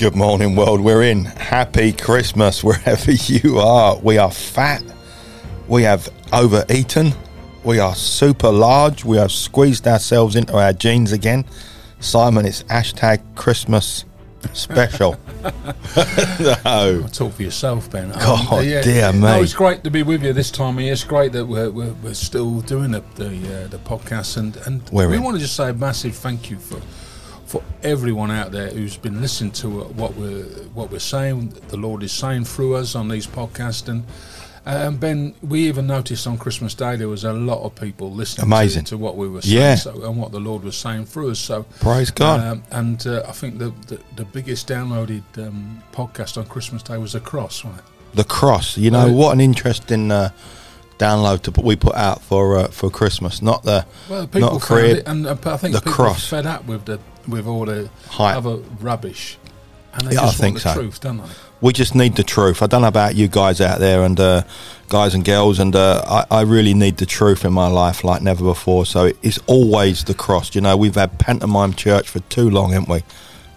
Good morning, world. We're in. Happy Christmas wherever you are. We are fat. We have overeaten. We are super large. We have squeezed ourselves into our jeans again. Simon, it's hashtag Christmas special. no. Talk for yourself, Ben. Um, God, dear no, me. it's great to be with you this time of year. It's great that we're, we're, we're still doing the the, uh, the podcast, and, and We're we in. want to just say a massive thank you for for everyone out there who's been listening to what we're what we're saying. The Lord is saying through us on these podcasts, and um, Ben, we even noticed on Christmas Day there was a lot of people listening Amazing. To, to what we were saying Yeah. so, and what the Lord was saying through us. So Praise God. um, and uh, I think the, the the biggest downloaded um, podcast on Christmas Day was the cross, right? the cross. You know Well, what an interesting uh, download to put, we put out for uh, for Christmas. Not the Well, people not it, and uh, I think the people cross. fed up with the with all the Hype. other rubbish, and they Yeah, I just think want the so. truth, don't they? we just need the truth. I don't know about you guys out there and uh, guys and girls, and uh, I, I really need the truth in my life like never before. So it's always the cross. You know, we've had pantomime church for too long, haven't we?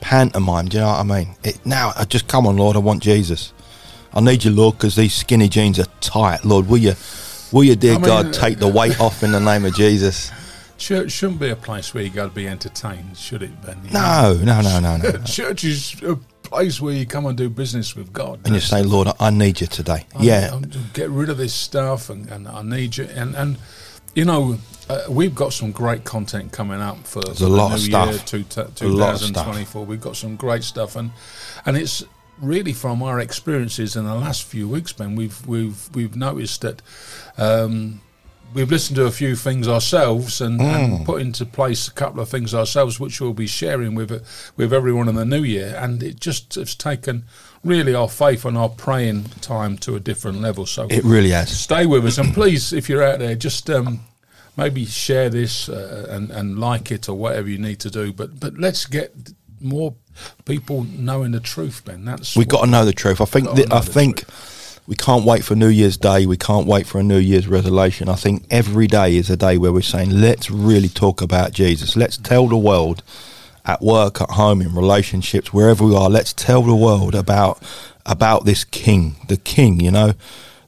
Pantomime. Do you know what I mean? It, now, I just come on, Lord. I want Jesus. I need you, Lord, because these skinny jeans are tight. Lord, will you, will you, dear I mean, God, take the weight off in the name of Jesus? Church shouldn't be a place where you go to be entertained, should it, Ben? You know? No, no, no, no, no. Church is a place where you come and do business with God. And you say, Lord, I- need you today. I- Yeah, I- get rid of this stuff, and, and I need you. And and you know, uh, we've got some great content coming up for, There's for a the lot new of stuff. year, two, stuff. 2024. We've got some great stuff, and and it's really from our experiences in the last few weeks, Ben. We've we've we've noticed that. Um, We've listened to a few things ourselves and, Mm. and put into place a couple of things ourselves, which we'll be sharing with with everyone in the new year. And it just has taken really our faith and our praying time to a different level. So it really has. stay with us, and please, if you're out there, just um, maybe share this uh, and and like it or whatever you need to do. But but let's get more people knowing the truth, Ben. That's We've got to know the truth. I think. Gotta That, know I think we can't wait for New Year's Day. We can't wait for a New Year's resolution. I think every day is a day where we're saying, let's really talk about Jesus. Let's tell the world, at work, at home, in relationships, wherever we are. Let's tell the world about about this King, the King. You know.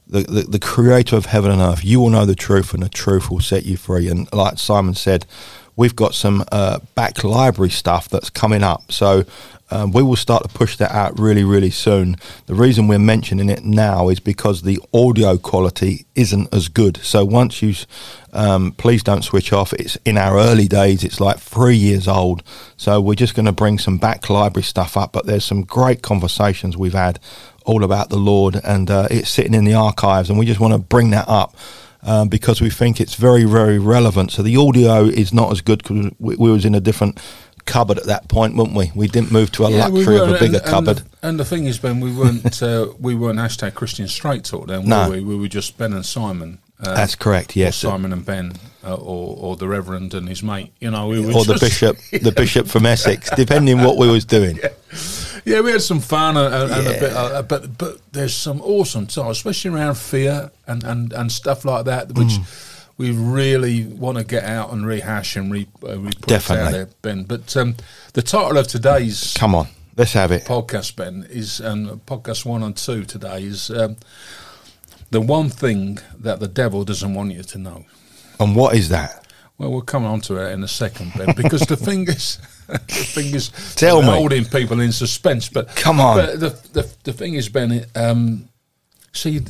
The, the, the creator of heaven and earth, you will know the truth, and the truth will set you free. And like Simon said, we've got some uh, back library stuff that's coming up. So um, we will start to push that out really, really soon. The reason we're mentioning it now is because the audio quality isn't as good. So once you, um, please don't switch off. It's in our early days. It's like three years old. So we're just going to bring some back library stuff up. But there's some great conversations we've had all about the Lord, and uh, it's sitting in the archives, and we just want to bring that up um, because we think it's very, very relevant. So the audio is not as good because we, we was in a different cupboard at that point, weren't we? We didn't move to a Yeah, we luxury of a bigger and, and cupboard. the, and the thing is, Ben, we weren't uh, we weren't hashtag Christian Straight Talk then, No. were we? We were just Ben and Simon. Uh, That's correct. or Yes. Simon and Ben, uh, or or the Reverend and his mate. You know, we were Or the bishop, the bishop from Essex, depending what we was doing. Yeah, we had some fun and, and, and a bit, uh, but but there's some awesome times, especially around fear and, and, and stuff like that, which Mm. we really want to get out and rehash and re, uh, re put out Definitely. there, Ben. But um, the title of today's Come on, let's have it. podcast, Ben, is um, podcast one and two today is um, the one thing that the devil doesn't want you to know. And what is that? Well, we'll come on to it in a second, Ben, because the thing is, the thing is, Tell me. holding people in suspense. But Come on. but the the, the thing is, Ben, um, see,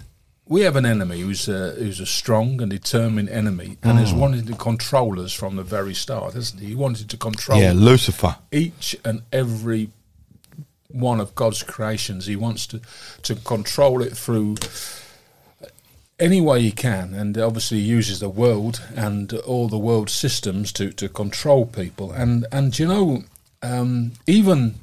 we have an enemy who's a, who's a strong and determined enemy, and Mm. has wanted to control us from the very start, hasn't he? He wanted to control Yeah, Lucifer. each and every one of God's creations. He wants to to control it through any way he can, and obviously he uses the world and all the world systems to, to control people. And and you know, um, even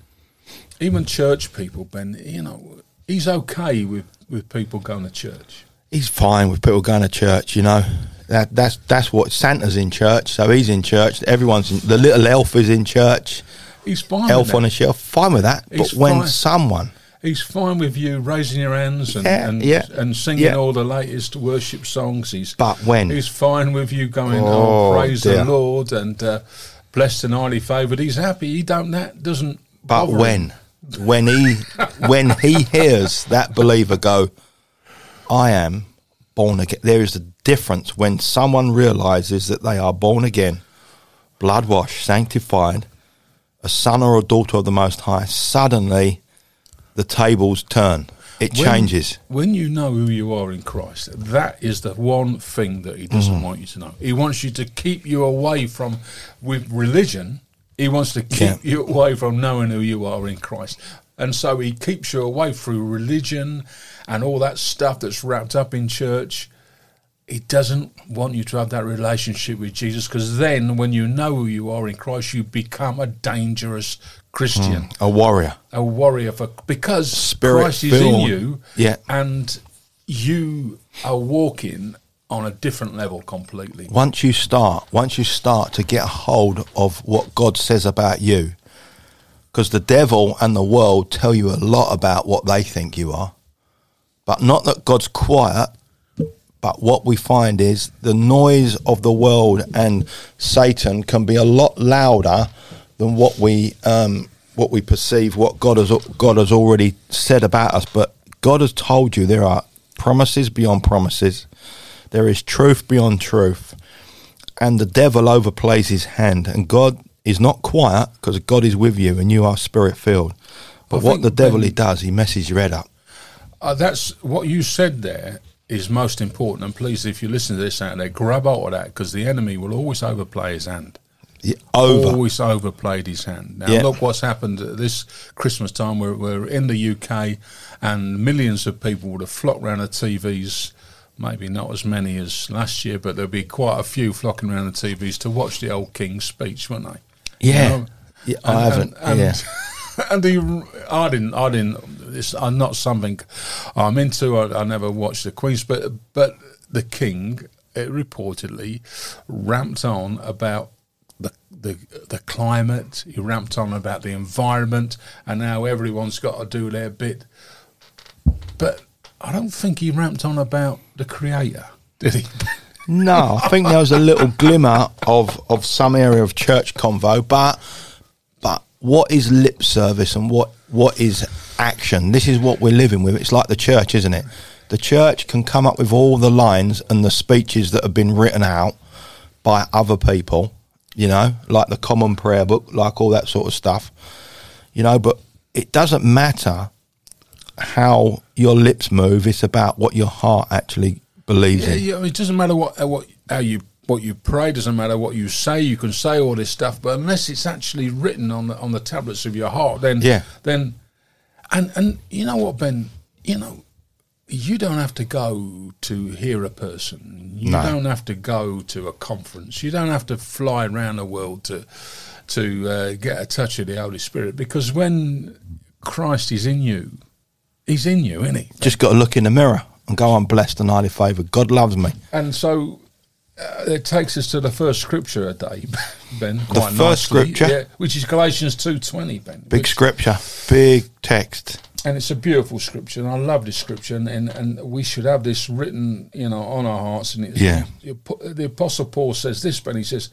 even church people, Ben, you know, he's okay with, with people going to church. He's fine with people going to church, you know. That that's that's what Santa's in church, so he's in church. Everyone's in, the little elf is in church. He's fine. Elf on a shelf, fine with that. He's but when fine. someone He's fine with you raising your hands and Yeah, and, yeah, and singing yeah. all the latest worship songs. He's But when? he's fine with you going, Oh, oh, praise dear. the Lord and uh, blessed and highly favoured. He's happy. He don't that doesn't. But bother him. when? when he when he hears that believer go, I am born again. There is a difference when someone realizes that they are born again, blood washed, sanctified, a son or a daughter of the Most High. Suddenly, the tables turn. It When- changes. When you know who you are in Christ, that is the one thing that He doesn't Mm-hmm. want you to know. He wants you to keep you away from with religion. He wants to keep Yeah. you away from knowing who you are in Christ, and so He keeps you away through religion and all that stuff that's wrapped up in church. He doesn't want you to have that relationship with Jesus because then, when you know who you are in Christ, you become a dangerous Christian hmm. A warrior. a warrior for because Spirit Christ is in you, Yeah. and you are walking on a different level completely. once you start, once you start to get a hold of what God says about you, because the devil and the world tell you a lot about what they think you are, but not that God's quiet. But what we find is the noise of the world and Satan can be a lot louder than what we um, what we perceive, what God has God has already said about us. But God has told you there are promises beyond promises. There is truth beyond truth and the devil overplays his hand, and God is not quiet because God is with you and you are spirit filled. But I what the devil he does, he messes your head up. Uh, that's what you said there is most important. And please, if you listen to this out there, grab hold of that because the enemy will always overplay his hand. Yeah, Over. Oh, Always overplayed his hand. Now Yeah. look what's happened this Christmas time. We're, we're in the UK, and millions of people would have flocked around the TVs. Maybe not as many as last year, but there'll be quite a few flocking around the TVs to watch the old King's speech, won't they? Yeah. Yeah, I haven't, And, yeah. and the, I didn't. I didn't. It's I'm not something I'm into. I, I never watched the Queen's, but but the King it reportedly ramped on about the, the the climate. He ramped on about the environment, and now everyone's got to do their bit. But I don't think he ramped on about the Creator, did he? No, I think there was a little glimmer of, of some area of church convo, but but what is lip service and what, what is action? This is what we're living with. It's like the church, isn't it? The church can come up with all the lines and the speeches that have been written out by other people, you know, like the common prayer book, like all that sort of stuff, you know, but it doesn't matter how your lips move, it's about what your heart actually believes Yeah, in. yeah, it doesn't matter what uh, what how you what you pray. Doesn't matter what you say. You can say all this stuff, but unless it's actually written on the on the tablets of your heart, then Yeah. then and and you know what, Ben, you know. You don't have to go to hear a person. You No. don't have to go to a conference. You don't have to fly around the world to to uh, get a touch of the Holy Spirit. Because when Christ is in you, He's in you, isn't He? Just got to look in the mirror and go, I'm blessed and highly favoured. God loves me. And so uh, it takes us to the first scripture a day, Ben. The first nicely, scripture? yeah, which is Galatians two twenty, Ben. Big which- scripture, big text. And it's a beautiful scripture, and I love this scripture, and, and, and we should have this written, you know, on our hearts. And it's, Yeah. the Apostle Paul says this, Ben. He says,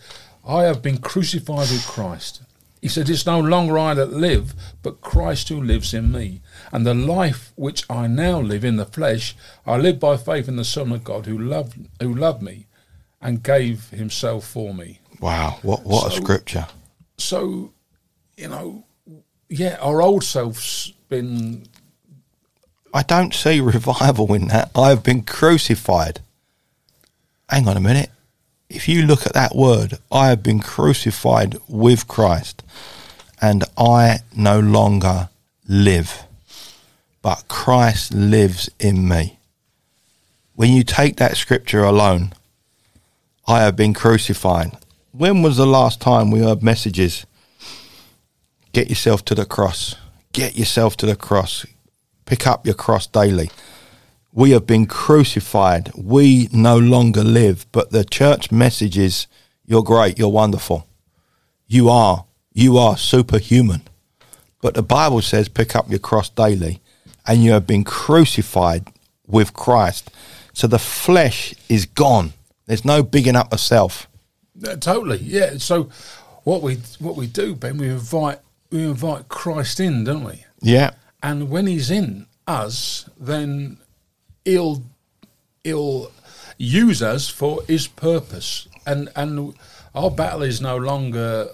"I have been crucified with Christ." He said, "It's no longer I that live, but Christ who lives in me. And the life which I now live in the flesh, I live by faith in the Son of God who loved who loved me, and gave Himself for me." Wow, what what a scripture. So, you know, yeah, our old self's been I don't see revival in that. I have been crucified. Hang on a minute. If you look at that word, I have been crucified with Christ, and I no longer live, but Christ lives in me. When you take that scripture alone, I have been crucified. When was the last time we heard messages? Get yourself to the cross. Get yourself to the cross. Pick up your cross daily. We have been crucified. We no longer live. But the church message is you're great, you're wonderful. You are. You are superhuman. But the Bible says pick up your cross daily and you have been crucified with Christ. So the flesh is gone. There's no bigging up of self. Uh, totally, yeah. So what we what we do, Ben, we invite we invite Christ in, don't we? Yeah. And when He's in us, then He'll He'll use us for His purpose, and and our battle is no longer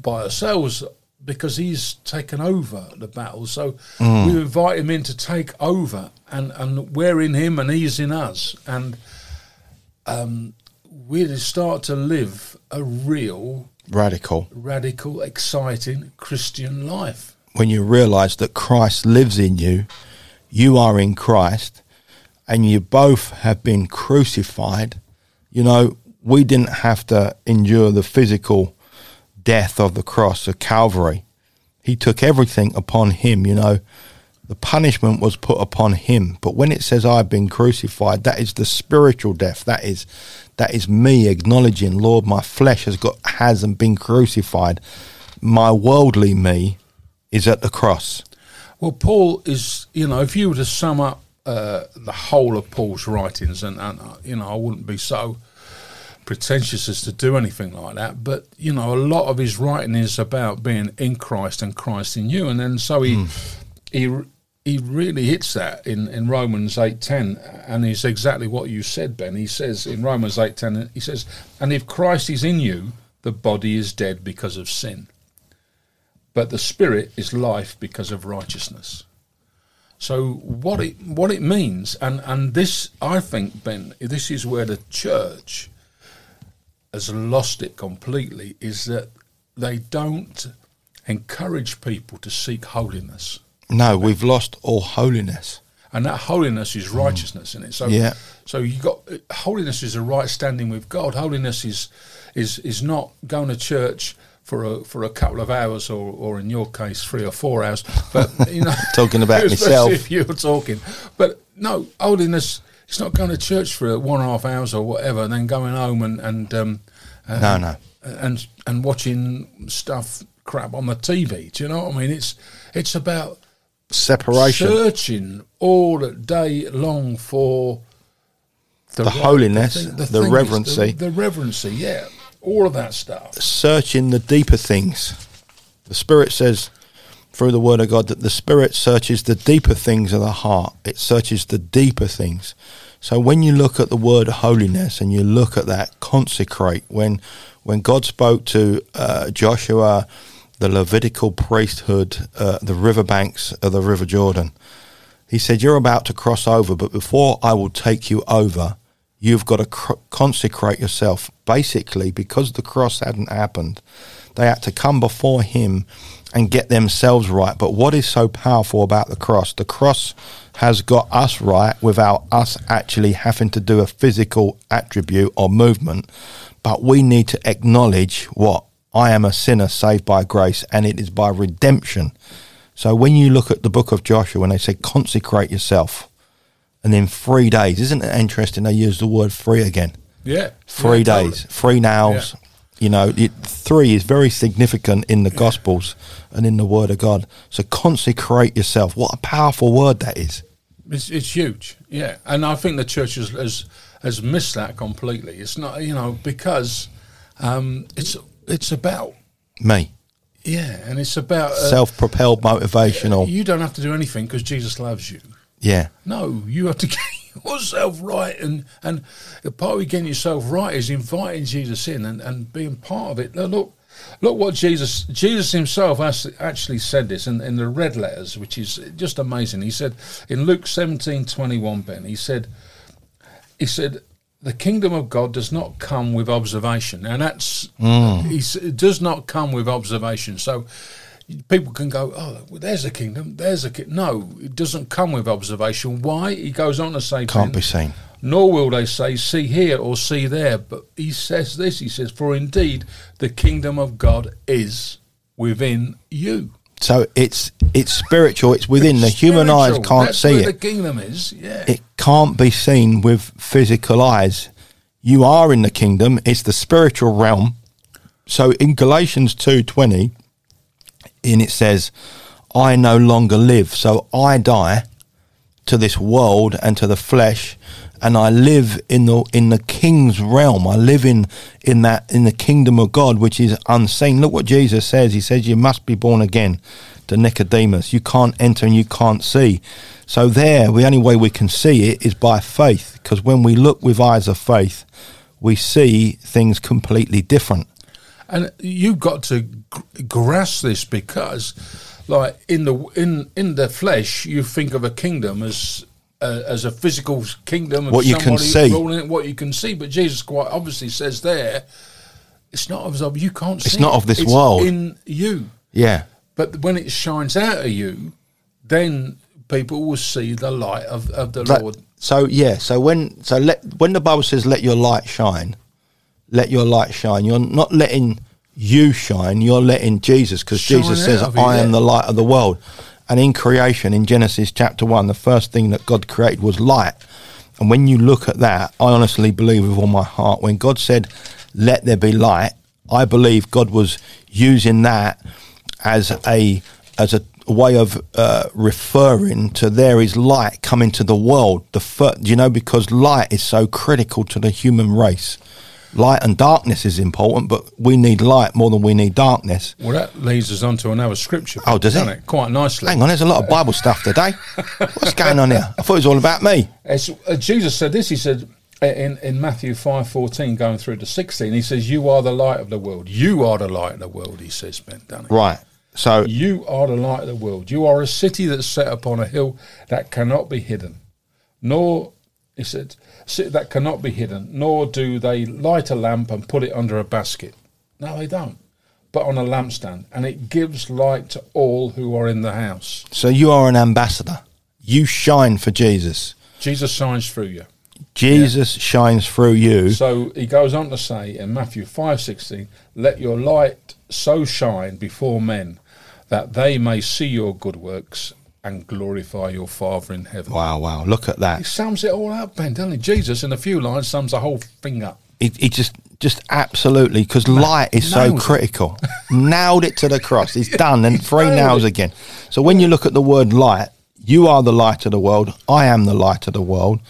by ourselves because He's taken over the battle. So we invite Him in to take over, and and we're in Him, and He's in us, and um, we start to live a real Radical. radical, exciting Christian life. When you realize that Christ lives in you, you are in Christ, and you both have been crucified. You know, we didn't have to endure the physical death of the cross of Calvary. He took everything upon him, you know. The punishment was put upon him. But when it says I've been crucified, that is the spiritual death. That is that is me acknowledging, Lord, my flesh has got hasn't been crucified. My worldly me is at the cross. Well, Paul is, you know, if you were to sum up uh, the whole of Paul's writings, and, and uh, you know, I wouldn't be so pretentious as to do anything like that, but you know, a lot of his writing is about being in Christ and Christ in you, and then so he he he really hits that in, in Romans eight ten, and it's exactly what you said, Ben. He says in Romans eight ten, he says, "And if Christ is in you, the body is dead because of sin." but the spirit is life because of righteousness. So what it what it means, and and this I think Ben, this is where the church has lost it completely, is that they don't encourage people to seek holiness, No, we've lost all holiness. and that holiness is righteousness in it. So Yeah. so you got holiness is a right standing with God. Holiness is is is not going to church. For a, for a couple of hours, or, or in your case, three or four hours, but you know, Talking about myself. if you're talking. But no, holiness. It's not going to church for one and a half hours or whatever, and then going home and and um, No, no. and and watching stuff crap on the TV. Do you know what I mean? It's it's about Separation. searching all day long for The holiness, the things, reverency. the, the reverency. Yeah, all of that stuff. searching the deeper things. The Spirit says through the Word of God that the Spirit searches the deeper things of the heart. It searches the deeper things. So when you look at the word holiness and you look at that consecrate, when when God spoke to uh, Joshua, the Levitical priesthood, uh, the riverbanks of the River Jordan, he said, "You're about to cross over, but before I will take you over, you've got to cr- consecrate yourself." Basically, because the cross hadn't happened, they had to come before Him and get themselves right. But what is so powerful about the cross? The cross has got us right without us actually having to do a physical attribute or movement. But we need to acknowledge what I am a sinner saved by grace, and it is by redemption. So when you look at the book of Joshua, when they say consecrate yourself, and then three days, isn't it interesting? They use the word three again. Yeah, Three Yeah, days, totally. three nows. You know, it, three is very significant in the Gospels and in the Word of God. So consecrate yourself. What a powerful word that is. It's, it's huge, yeah, and I think the church has, has has missed that completely. It's not, you know, because um, it's it's about Me, yeah, and it's about uh, self-propelled, motivational. You don't have to do anything because Jesus loves you. Yeah, No, you have to get yourself right, and and part of getting yourself right is inviting Jesus in and, and being part of it. Now, Look, look what Jesus Jesus himself has actually said this in, in the red letters, which is just amazing. He said in Luke seventeen twenty one, Ben, he said he said the kingdom of God does not come with observation, and that's mm. he s- it does not come with observation. So people can go, oh, well, there's a kingdom, there's a ki-. no, it doesn't come with observation. Why? He goes on to say, can't be seen. nor will they say, see here or see there. But he says this, he says, for indeed the kingdom of God is within you. So it's it's spiritual. It's within the human eyes can't that's see it. the kingdom is, yeah. it can't be seen with physical eyes. You are in the kingdom. It's the spiritual realm. So in Galatians 2:20 in it says, "I no longer live, so I die to this world and to the flesh, and I live in the in the king's realm. I live in in that in the kingdom of God, which is unseen. Look what Jesus says. He says, "You must be born again." To Nicodemus, you can't enter and you can't see. So there, the only way we can see it is by faith, because when we look with eyes of faith, we see things completely different. And you've got to grasp this because, like in the in in the flesh, you think of a kingdom as uh, as a physical kingdom of What you can see. ruling it, what you can see. But Jesus quite obviously says there, it's not of you can't. It's not it. of this It's world. In you, Yeah, but when it shines out of you, then people will see the light of, of the That- Lord. so yeah, so when so let when the Bible says let your light shine, let your light shine. You're not letting you shine. You're letting Jesus, because Jesus says, "I am the light of the world." And in creation, in Genesis chapter one, the first thing that God created was light. And when you look at that, I honestly believe with all my heart, when God said, "Let there be light," I believe God was using that as a as a way of uh, referring to there is light coming to the world. The fir- you know because light is so critical to the human race. Light and darkness is important, but we need light more than we need darkness. Well, that leads us on to another scripture. Oh, does doesn't it? Quite nicely. Hang on, there's a lot of Bible stuff today. What's going on here? I thought it was all about me. It's, uh, Jesus said this. He said uh, in, in Matthew five fourteen, going through to sixteen, he says, "You are the light of the world. You are the light of the world." He says, Ben Dunning. Right. So You are the light of the world. You are a city that's set upon a hill that cannot be hidden. Nor, he said, that cannot be hidden. Nor do they light a lamp and put it under a basket. No, they don't. But on a lampstand, and it gives light to all who are in the house. so you are an ambassador. You shine for Jesus. Jesus shines through you. Jesus shines through you. So he goes on to say in Matthew five sixteen, "Let your light so shine before men, that they may see your good works and glorify your Father in heaven." Wow, wow. Look at that. He sums it all up, Ben, doesn't he? Jesus, in a few lines, sums the whole thing up. It, it just, just absolutely, because light is so nailed it. critical. Nailed it to the cross. He's done, and three nails it. again. So when you look at the word light, you are the light of the world. I am the light of the world.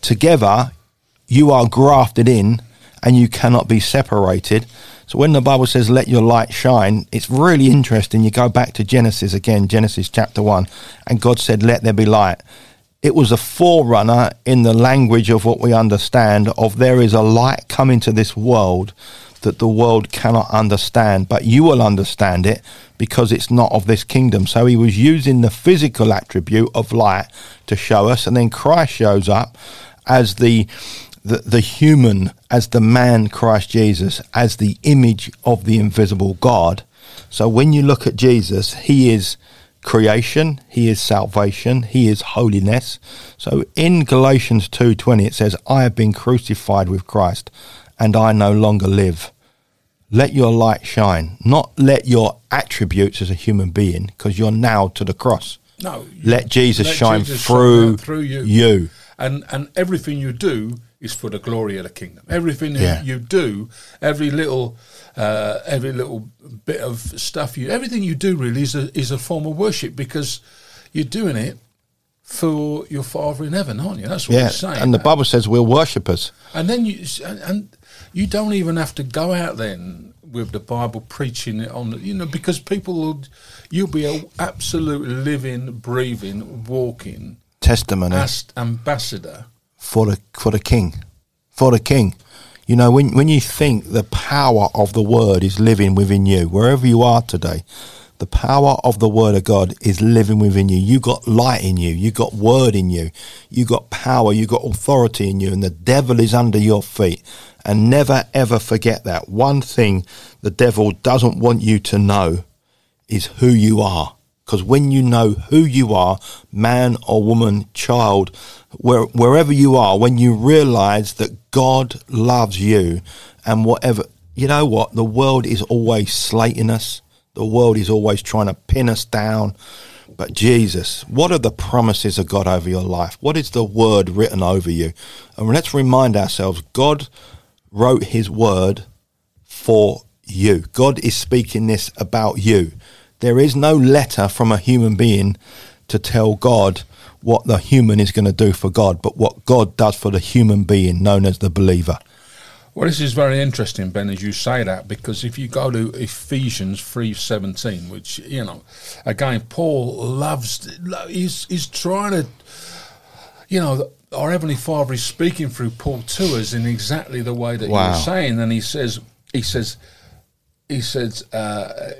Together, you are grafted in, and you cannot be separated. So when the Bible says, "Let your light shine," it's really interesting. You go back to Genesis again, Genesis chapter one, and God said, "Let there be light." it was a forerunner in the language of what we understand of there is a light coming to this world that the world cannot understand but you will understand it because it's not of this kingdom so he was using the physical attribute of light to show us and then christ shows up as the the, the human as the man christ jesus as the image of the invisible god. So when you look at jesus he is creation he is salvation he is holiness. So in galatians 2.20 it says i have been crucified with christ and i no longer live. Let your light shine. Not let your attributes as a human being because you're now to the cross. No, let jesus let shine Jesus through, out through you. you. And and everything you do is for the glory of the kingdom. Everything Yeah. you do, every little, uh, every little bit of stuff you, everything you do really is a is a form of worship because you're doing it for your Father in heaven, aren't you? That's what yeah saying. and the bible says we're worshippers And then you and, and you don't even have to go out then with the Bible preaching it on, you know, because people will, you'll be a absolute living, breathing, walking testimony ambassador. For the for the king, for the king. You know, when when you think the power of the word is living within you, wherever you are today, the power of the word of God is living within you. You got light in you, you got word in you, you got power, you got authority in you, and the devil is under your feet. And never ever forget that. One thing the devil doesn't want you to know is who you are. Because when you know who you are, man or woman, child, where, wherever you are, when you realize that God loves you and whatever, you know what? The world is always slating us. The world is always trying to pin us down. But Jesus, what are the promises of God over your life? What is the word written over you? And let's remind ourselves God wrote his word for you. God is speaking this about you. There is no letter from a human being to tell God what the human is going to do for God, but what God does for the human being known as the believer. Well, this is very interesting, Ben, as you say that, because if you go to Ephesians three seventeen, which you know, again, Paul loves, he's he's trying to, you know, our heavenly Father is speaking through Paul to us in exactly the way that Wow. you're saying, and he says, he says, he says. Uh,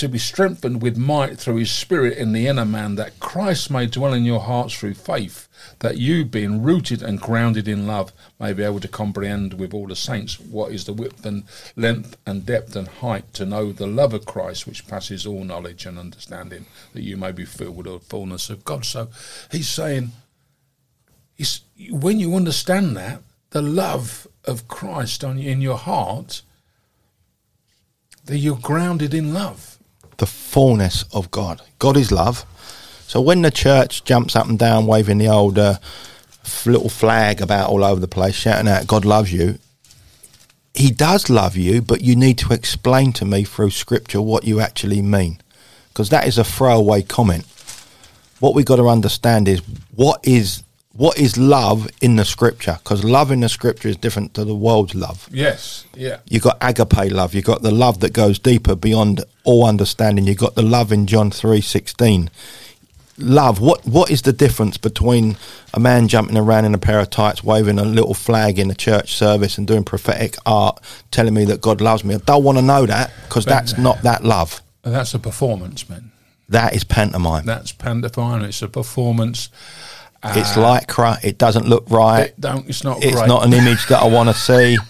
to be strengthened with might through his spirit in the inner man, that Christ may dwell in your hearts through faith, that you, being rooted and grounded in love, may be able to comprehend with all the saints what is the width and length and depth and height, to know the love of Christ which passes all knowledge and understanding, that you may be filled with the fullness of God. So he's saying, he's, when you understand that, the love of Christ on, in your heart, that you're grounded in love. The fullness of God. God is love. So when the church jumps up and down waving the old uh, little flag about all over the place, shouting out, God loves you, He does love you, but you need to explain to me through Scripture what you actually mean. Because that is a throwaway comment. What we've got to understand is what is what is love in the Scripture? Because love in the Scripture is different to the world's love. Yes, yeah. You've got agape love. You've got the love that goes deeper beyond all understanding. You've got the love in John three sixteen. Love. What What is the difference between a man jumping around in a pair of tights, waving a little flag in a church service, and doing prophetic art, telling me that God loves me? I don't want to know that because that's not that love. That's a performance, man. That is pantomime. That's pantomime. It's a performance. It's uh, lycra. It doesn't look right. It don't. It's not. it's great. not an image that I want to see.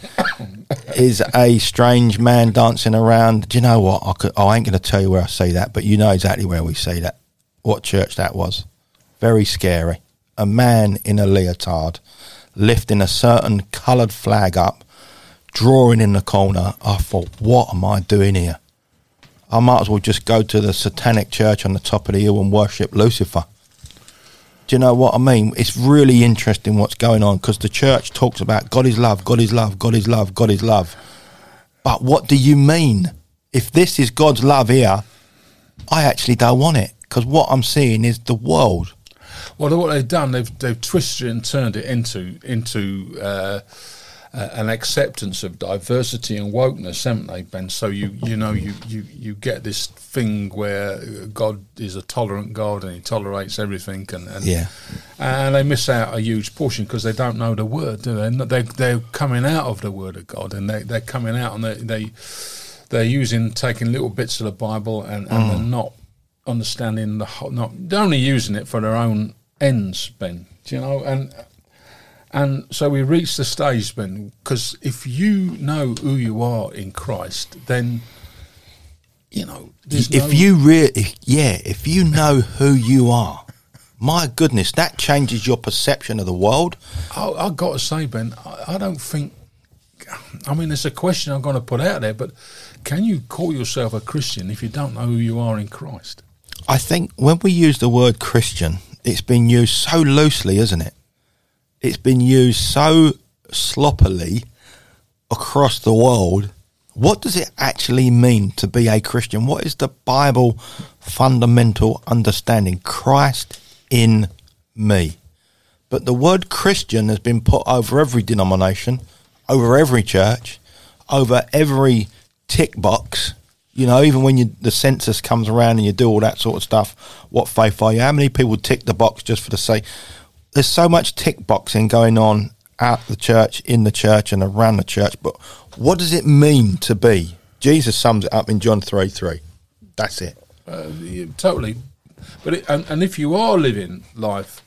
Is a strange man dancing around? Do you know what? I, could, I ain't going to tell you where I see that, but you know exactly where we see that. What church that was? Very scary. A man in a leotard lifting a certain coloured flag up, drawing in the corner. I thought, what am I doing here? I might as well just go to the satanic church on the top of the hill and worship Lucifer. Do you know what I mean? It's really interesting what's going on because the church talks about God is love, God is love, God is love, God is love. But what do you mean? If this is God's love here, I actually don't want it because what I'm seeing is the world. Well, what they've done, they've they've twisted and turned it into into uh, uh, an acceptance of diversity and wokeness, haven't they, Ben? So you you know you you you get this thing where God is a tolerant God and He tolerates everything, and and, Yeah. and they miss out a huge portion because they don't know the word, do they? They they're coming out of the word of God, and they they're coming out and they. they they're using taking little bits of the Bible and, and they're not understanding the whole. Not they're only using it for their own ends, Ben. Do you know? And and so we reach the stage, Ben, because if you know who you are in Christ, then you know. If no- you really, yeah, if you know who you are, my goodness, that changes your perception of the world. I, I got to say, Ben, I, I don't think. I mean, it's a question I'm going to put out there, but can you call yourself a Christian if you don't know who you are in Christ? I think when we use the word Christian, it's been used so loosely, isn't it? It's been used so sloppily across the world. What does it actually mean to be a Christian? What is the Bible fundamental understanding? Christ in me. But the word Christian has been put over every denomination, over every church, over every tick box. You know, even when you, the census comes around and you do all that sort of stuff, what faith are you? How many people tick the box just for the sake? There's so much tick boxing going on at the church, in the church, and around the church. But what does it mean to be? Jesus sums it up in John 3 3. That's it. Uh, yeah, totally. But it, and, and if you are living life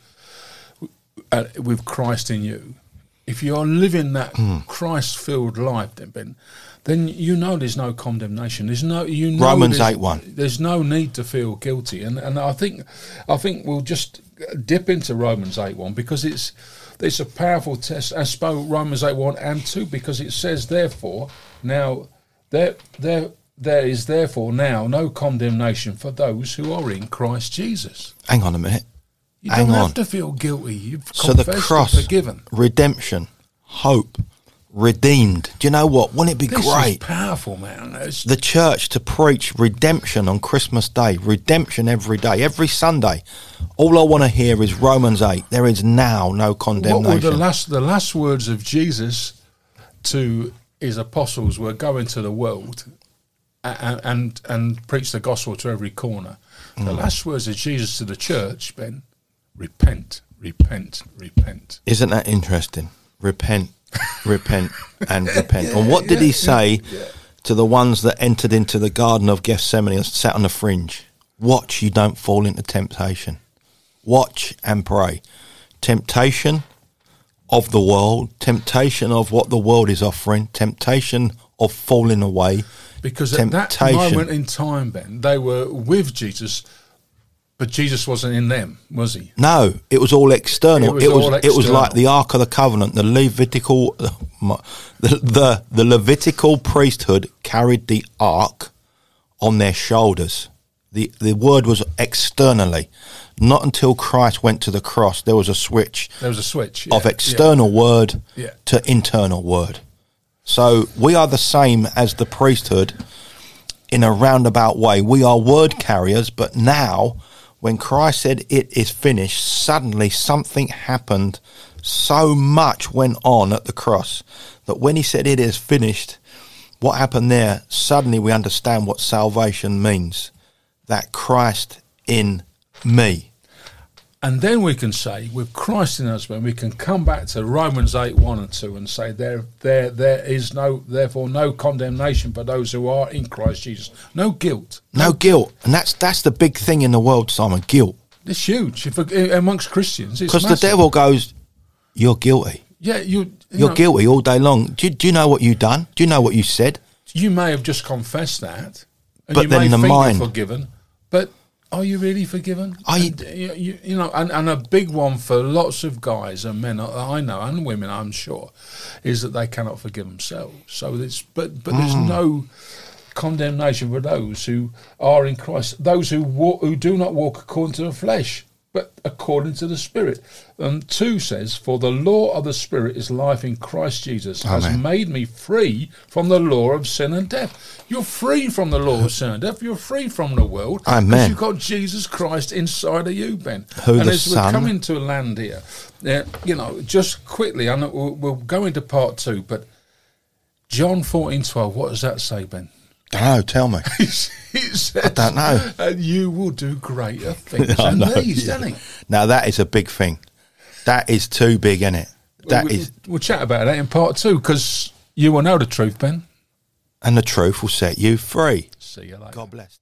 uh, with Christ in you, if you are living that Hmm. Christ-filled life, then Ben, then you know there's no condemnation. There's no you know Romans there's- 8:1. There's no need to feel guilty, and and I think I think we'll just dip into Romans eight one because it's it's a powerful test. I spoke Romans eight one and two because it says therefore now there there there is therefore now no condemnation for those who are in Christ Jesus. Hang on a minute. You Hang don't on. have to feel guilty. You've So the cross, forgiven. redemption, hope, redeemed. Do you know what? Wouldn't it be This great? powerful, man. It's, the church to preach redemption on Christmas Day, redemption every day, every Sunday. All I want to hear is Romans 8. There is now no condemnation. What were the last the last words of Jesus to his apostles were go into the world and and, and preach the gospel to every corner. The Mm. last words of Jesus to the church, Ben, repent, repent, repent. Isn't that interesting? Repent, repent, and repent. and what did he say to the ones that entered into the Garden of Gethsemane and sat on the fringe? Watch you don't fall into temptation. Watch and pray. Temptation of the world, temptation of what the world is offering, temptation of falling away. Because at that Temptation. moment in time, Ben, they were with Jesus, but Jesus wasn't in them, was he? No, it was all external. It was It was, all it was like the Ark of the Covenant, the Levitical, the, the the Levitical priesthood carried the Ark on their shoulders. the The word was externally. Not until Christ went to the cross, there was a switch There was a switch of yeah, external word Yeah. to internal word. So we are the same as the priesthood in a roundabout way. We are word carriers, but now when Christ said it is finished, suddenly something happened. So much went on at the cross that when he said it is finished, what happened there? Suddenly we understand what salvation means. That Christ in me. And then we can say, with Christ in us, when we can come back to Romans 8, 1 and 2 and say, there, there, there is no, therefore, no condemnation for those who are in Christ Jesus. No guilt. No guilt. And that's that's the big thing in the world, Simon, guilt. It's huge. If, uh, amongst Christians, Because the devil goes, You're guilty. Yeah, you, you You're know, guilty all day long. Do you, do you know what you've done? Do you know what you said? You may have just confessed that, and But you then may the mind- forgiven, but are you really forgiven? Are you- And, you, you, know, and, and a big one for lots of guys and men I know and women, I'm sure, is that they cannot forgive themselves. So it's but but there's Hmm. no condemnation for those who are in Christ, those who walk, who do not walk according to the flesh, but according to the Spirit. And two says, "For the law of the Spirit is life in Christ Jesus, has made me free from the law of sin and death." You're free from the law of sin and death. You're free from the world. Amen. You've got Jesus Christ inside of you, Ben. Who and as Son- we're coming to a land here, uh, you know, just quickly, I know we'll, we'll go into part two, but John fourteen twelve. What does that say, Ben? Don't know. Tell me. it says, I don't know. And you will do greater things than know, these, yeah. doesn't he? Now that is a big thing. That is too big, isn't it? That we, is, We'll chat about that in part two because you will know the truth, Ben. and the truth will set you free. See you later. God bless.